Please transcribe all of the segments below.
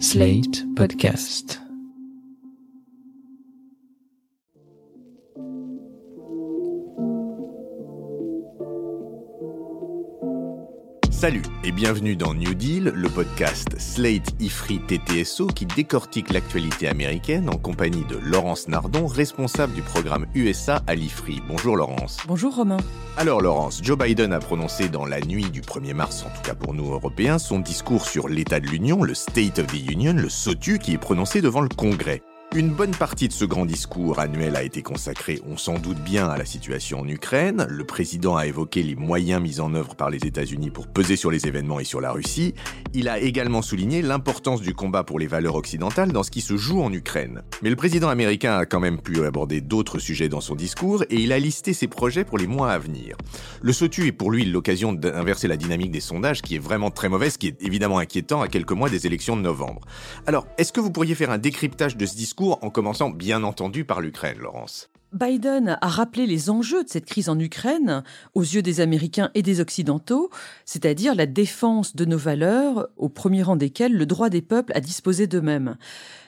Slate Podcast. Salut et bienvenue dans New Deal, le podcast Slate Ifri TTSO qui décortique l'actualité américaine en compagnie de Laurence Nardon, responsable du programme USA à l'Ifri. Bonjour Laurence. Bonjour Romain. Alors Laurence, Joe Biden a prononcé dans la nuit du 1er mars, en tout cas pour nous Européens, son discours sur l'état de l'Union, le State of the Union, le SOTU, qui est prononcé devant le Congrès. Une bonne partie de ce grand discours annuel a été consacrée, on s'en doute bien, à la situation en Ukraine. Le président a évoqué les moyens mis en œuvre par les États-Unis pour peser sur les événements et sur la Russie. Il a également souligné l'importance du combat pour les valeurs occidentales dans ce qui se joue en Ukraine. Mais le président américain a quand même pu aborder d'autres sujets dans son discours et il a listé ses projets pour les mois à venir. Le SOTU est pour lui l'occasion d'inverser la dynamique des sondages qui est vraiment très mauvaise, qui est évidemment inquiétant à quelques mois des élections de novembre. Alors, est-ce que vous pourriez faire un décryptage de ce discours en commençant bien entendu par l'Ukraine, Laurence Biden a rappelé les enjeux de cette crise en Ukraine aux yeux des Américains et des Occidentaux, c'est-à-dire la défense de nos valeurs, au premier rang desquelles le droit des peuples à disposer d'eux-mêmes.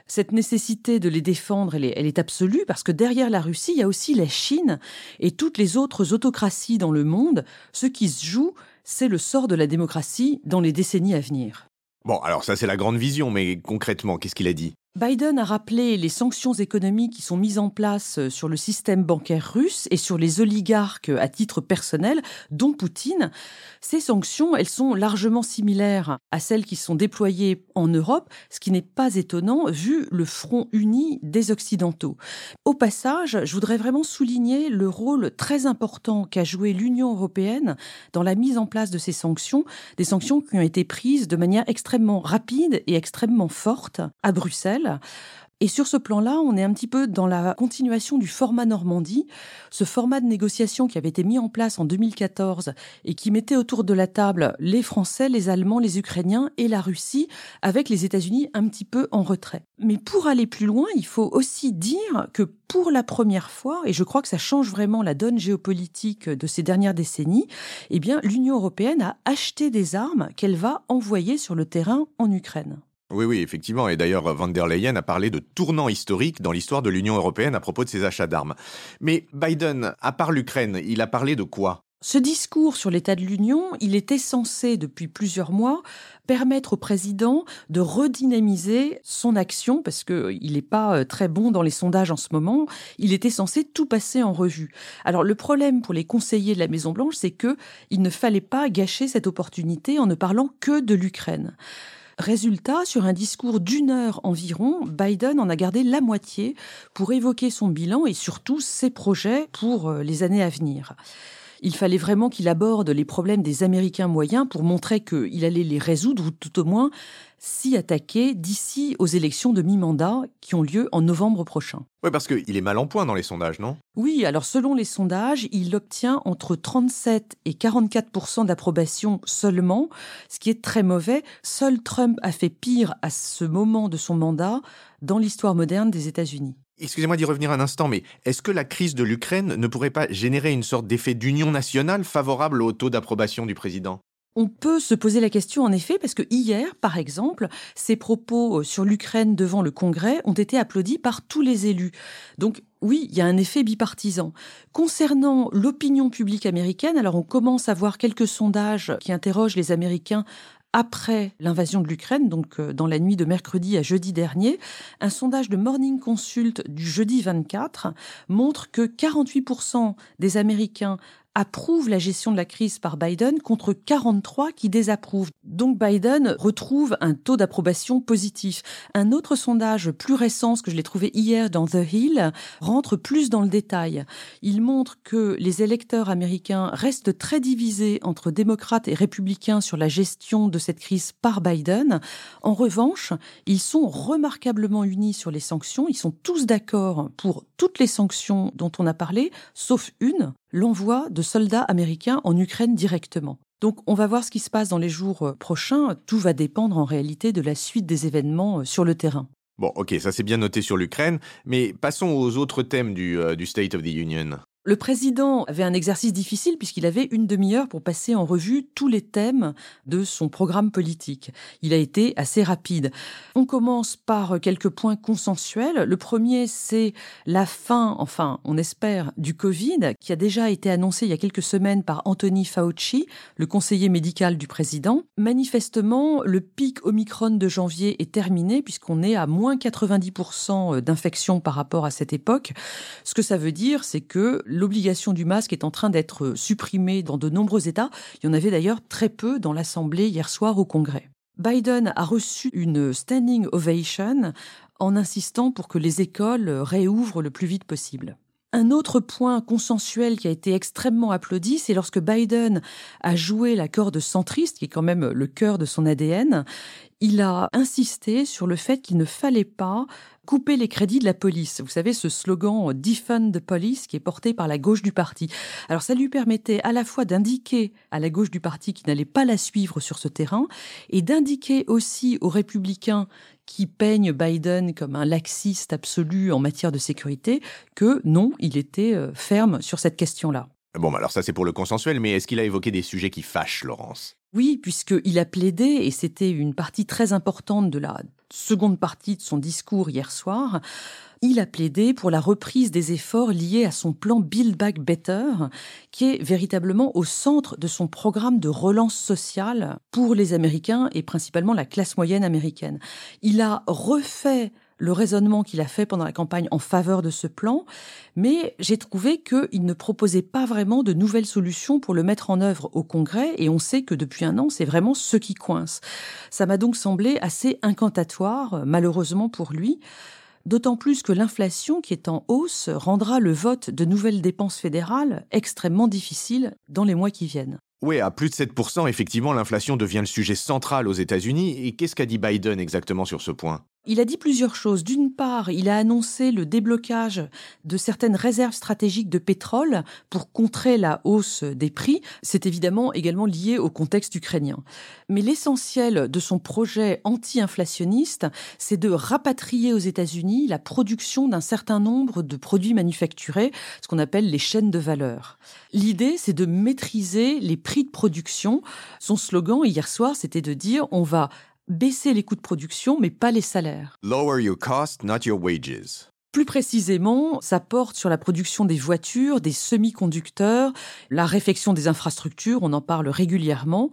Cette nécessité de les défendre, elle est, elle est, absolue parce que derrière la Russie, il y a aussi la Chine et toutes les autres autocraties dans le monde. Ce qui se joue, c'est le sort de la démocratie dans les décennies à venir. Bon, alors ça c'est la grande vision, mais concrètement, qu'est-ce qu'il a dit? Biden a rappelé les sanctions économiques qui sont mises en place euh, sur le système bancaire russe et sur les oligarques à titre personnel, dont Poutine. Ces sanctions, elles sont largement similaires à celles qui sont déployées en Europe, ce qui n'est pas étonnant vu le front uni des Occidentaux. Au passage, je voudrais vraiment souligner le rôle très important qu'a joué l'Union européenne dans la mise en place de ces sanctions, des sanctions qui ont été prises de manière extrêmement rapide et extrêmement forte à Bruxelles et sur ce plan-là, on est un petit peu dans la continuation du format Normandie, ce format de négociation qui avait été mis en place en 2014 et qui mettait autour de la table les Français, les Allemands, les Ukrainiens et la Russie, avec les États-Unis un petit peu en retrait. Mais pour aller plus loin, il faut aussi dire que pour la première fois, et je crois que ça change vraiment la donne géopolitique de ces dernières décennies, eh bien, l'Union européenne a acheté des armes qu'elle va envoyer sur le terrain en Ukraine. Oui, oui, effectivement. Et d'ailleurs, Van der Leyen a parlé de tournant historique dans l'histoire de l'Union européenne à propos de ses achats d'armes. Mais Biden, à part l'Ukraine, il a parlé de quoi? Ce discours sur l'état de l'Union, il était censé, depuis plusieurs mois, permettre au président de redynamiser son action, parce qu'il n'est pas euh, très bon dans les sondages en ce moment. Il était censé tout passer en revue. Alors le problème pour les conseillers de la Maison Blanche, c'est que il ne fallait pas gâcher cette opportunité en ne parlant que de l'Ukraine. Résultat, sur un discours d'une heure environ, Biden en a gardé la moitié pour évoquer son bilan et surtout ses projets pour euh, les années à venir. Il fallait vraiment qu'il aborde les problèmes des Américains moyens pour montrer qu'il allait les résoudre ou tout au moins s'y attaquer d'ici aux élections de mi-mandat qui ont lieu en novembre prochain. Oui, parce qu'il est mal en point dans les sondages, non? Oui, alors selon les sondages, il obtient entre 37 et 44% d'approbation seulement, ce qui est très mauvais. Seul Trump a fait pire à ce moment de son mandat dans l'histoire moderne des États-Unis. Excusez-moi d'y revenir un instant, mais est-ce que la crise de l'Ukraine ne pourrait pas générer une sorte d'effet d'union nationale favorable au taux d'approbation du président? On peut se poser la question en effet parce que hier, par exemple, ses propos euh, sur l'Ukraine devant le Congrès ont été applaudis par tous les élus. Donc oui, il y a un effet bipartisan. Concernant l'opinion publique américaine, alors on commence à voir quelques sondages qui interrogent les Américains après l'invasion de l'Ukraine, donc euh, dans la nuit de mercredi à jeudi dernier, un sondage de Morning Consult du jeudi 24 montre que 48% des Américains approuvent la gestion de la crise par Biden contre 43 qui désapprouvent. Donc Biden retrouve un taux d'approbation positif. Un autre sondage plus récent, ce que je l'ai trouvé hier dans The Hill, rentre plus dans le détail. Il montre que les électeurs américains restent très divisés entre démocrates et républicains sur la gestion de cette crise par Biden. En revanche, ils sont remarquablement unis sur les sanctions. Ils sont tous d'accord pour toutes les sanctions dont on a parlé, sauf une, l'envoi de soldats américains en Ukraine directement. Donc on va voir ce qui se passe dans les jours euh, prochains. Tout va dépendre en réalité de la suite des événements euh, sur le terrain. Bon, ok, ça c'est bien noté sur l'Ukraine, mais passons aux autres thèmes du, euh, du State of the Union. Le président avait un exercice difficile puisqu'il avait une demi-heure pour passer en revue tous les thèmes de son programme politique. Il a été assez rapide. On commence par quelques points consensuels. Le premier, c'est la fin, enfin, on espère, du Covid, qui a déjà été annoncé il y a quelques semaines par Anthony Fauci, le conseiller médical du président. Manifestement, le pic Omicron de janvier est terminé puisqu'on est à moins 90% d'infections par rapport à cette époque. Ce que ça veut dire, c'est que l'obligation du masque est en train d'être supprimée dans de nombreux États. Il y en avait d'ailleurs très peu dans l'Assemblée hier soir au Congrès. Biden a reçu une standing ovation en insistant pour que les écoles réouvrent le plus vite possible. Un autre point consensuel qui a été extrêmement applaudi, c'est lorsque Biden a joué la corde centriste, qui est quand même le cœur de son ADN. Il a insisté sur le fait qu'il ne fallait pas couper les crédits de la police. Vous savez, ce slogan Defund the Police qui est porté par la gauche du parti. Alors ça lui permettait à la fois d'indiquer à la gauche du parti qu'il n'allait pas la suivre sur ce terrain et d'indiquer aussi aux républicains qui peignent Biden comme un laxiste absolu en matière de sécurité que non, il était euh, ferme sur cette question-là. Bon, alors ça c'est pour le consensuel, mais est-ce qu'il a évoqué des sujets qui fâchent, Laurence? Oui, puisqu'il a plaidé, et c'était une partie très importante de la seconde partie de son discours hier soir, il a plaidé pour la reprise des efforts liés à son plan Build Back Better, qui est véritablement au centre de son programme de relance sociale pour les Américains et principalement la classe moyenne américaine. Il a refait le raisonnement qu'il a fait pendant la campagne en faveur de ce plan, mais j'ai trouvé qu'il ne proposait pas vraiment de nouvelles solutions pour le mettre en œuvre au Congrès, et on sait que depuis un an, c'est vraiment ce qui coince. Ça m'a donc semblé assez incantatoire, malheureusement pour lui, d'autant plus que l'inflation qui est en hausse rendra le vote de nouvelles dépenses fédérales extrêmement difficile dans les mois qui viennent. Oui, à plus de 7%, effectivement, l'inflation devient le sujet central aux États-Unis. Et qu'est-ce qu'a dit Biden exactement sur ce point? Il a dit plusieurs choses. D'une part, il a annoncé le déblocage de certaines réserves stratégiques de pétrole pour contrer la hausse des prix. C'est évidemment également lié au contexte ukrainien. Mais l'essentiel de son projet anti-inflationniste, c'est de rapatrier aux États-Unis la production d'un certain nombre de produits manufacturés, ce qu'on appelle les chaînes de valeur. L'idée, c'est de maîtriser les prix de production. Son slogan hier soir, c'était de dire on va baisser les coûts de production, mais pas les salaires. Lower your cost, not your wages. Plus précisément, ça porte sur la production des voitures, des semi-conducteurs, la réfection des infrastructures, on en parle régulièrement.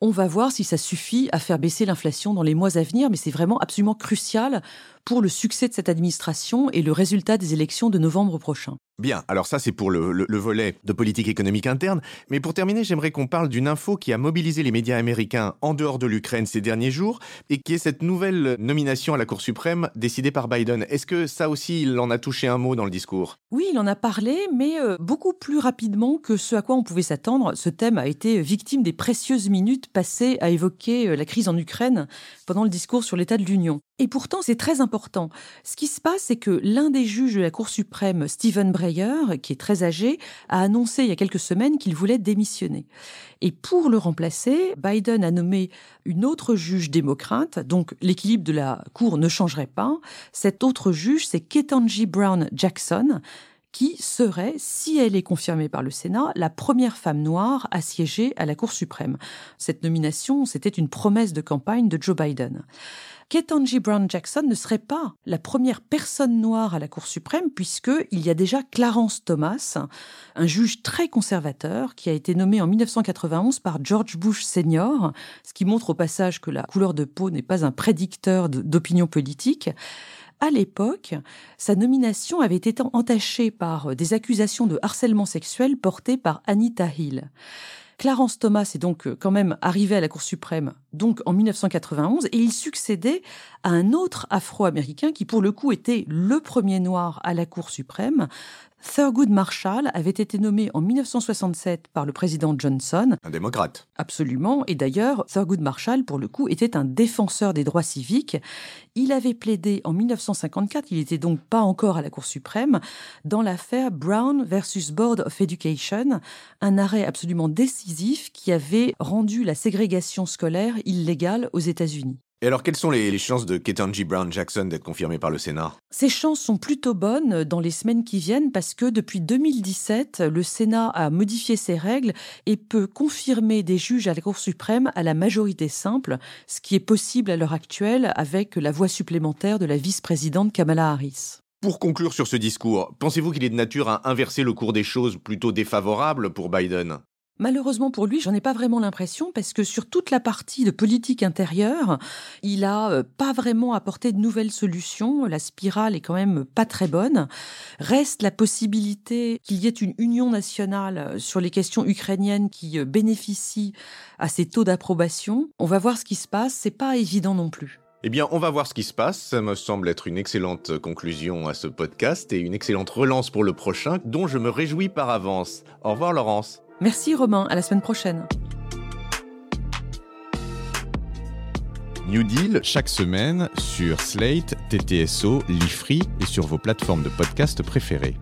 On va voir si ça suffit à faire baisser l'inflation dans les mois à venir, mais c'est vraiment absolument crucial pour le succès de cette administration et le résultat des élections de novembre prochain. Bien, alors ça c'est pour le, volet de politique économique interne, mais pour terminer j'aimerais qu'on parle d'une info qui a mobilisé les médias américains en dehors de l'Ukraine ces derniers jours, et qui est cette nouvelle nomination à la Cour suprême décidée par Biden. Est-ce que ça aussi il en a touché un mot dans le discours? Oui, il en a parlé, mais euh, beaucoup plus rapidement que ce à quoi on pouvait s'attendre. Ce thème a été victime des précieuses minutes passées à évoquer euh, la crise en Ukraine pendant le discours sur l'état de l'Union. Et pourtant, c'est très important. Ce qui se passe, c'est que l'un des juges de la Cour suprême, Stephen Breyer, qui est très âgé, a annoncé il y a quelques semaines qu'il voulait démissionner. Et pour le remplacer, Biden a nommé une autre juge démocrate, donc l'équilibre de la Cour ne changerait pas. Cette autre juge, c'est Ketanji Brown Jackson, qui serait, si elle est confirmée par le Sénat, la première femme noire à siéger à la Cour suprême. Cette nomination, c'était une promesse de campagne de Joe Biden. Ketanji Brown Jackson ne serait pas la première personne noire à la Cour suprême, puisqu'il y a déjà Clarence Thomas, un juge très conservateur qui a été nommé en 1991 par George Bush Senior, ce qui montre au passage que la couleur de peau n'est pas un prédicteur d'opinion politique. À l'époque, sa nomination avait été entachée par des accusations de harcèlement sexuel portées par Anita Hill. Clarence Thomas est donc euh, quand même arrivé à la Cour suprême donc en 1991 et il succédait à un autre Afro-américain qui pour le coup était le premier noir à la Cour suprême, Thurgood Marshall avait été nommé en 1967 par le président Johnson. Un démocrate. Absolument. Et d'ailleurs, Thurgood Marshall, pour le coup, était un défenseur des droits civiques. Il avait plaidé en 1954, il n'était donc pas encore à la Cour suprême, dans l'affaire Brown versus Board of Education, un arrêt absolument décisif qui avait rendu la ségrégation scolaire illégale aux États-Unis. Et alors, quelles sont les, chances de Ketanji Brown Jackson d'être confirmée par le Sénat? Ces chances sont plutôt bonnes dans les semaines qui viennent parce que depuis 2017, le Sénat a modifié ses règles et peut confirmer des juges à la Cour suprême à la majorité simple, ce qui est possible à l'heure actuelle avec la voix supplémentaire de la vice-présidente Kamala Harris. Pour conclure sur ce discours, pensez-vous qu'il est de nature à inverser le cours des choses plutôt défavorable pour Biden? Malheureusement pour lui, j'en ai pas vraiment l'impression parce que sur toute la partie de politique intérieure, il a euh, pas vraiment apporté de nouvelles solutions. La spirale est quand même pas très bonne. Reste la possibilité qu'il y ait une union nationale euh, sur les questions ukrainiennes qui euh, bénéficie à ces taux d'approbation. On va voir ce qui se passe. C'est pas évident non plus. Eh bien, on va voir ce qui se passe. Ça me semble être une excellente conclusion à ce podcast et une excellente relance pour le prochain, dont je me réjouis par avance. Au revoir, Laurence. Merci Romain, à la semaine prochaine. New Deal chaque semaine sur Slate, TTSO, Lifree et sur vos plateformes de podcast préférées.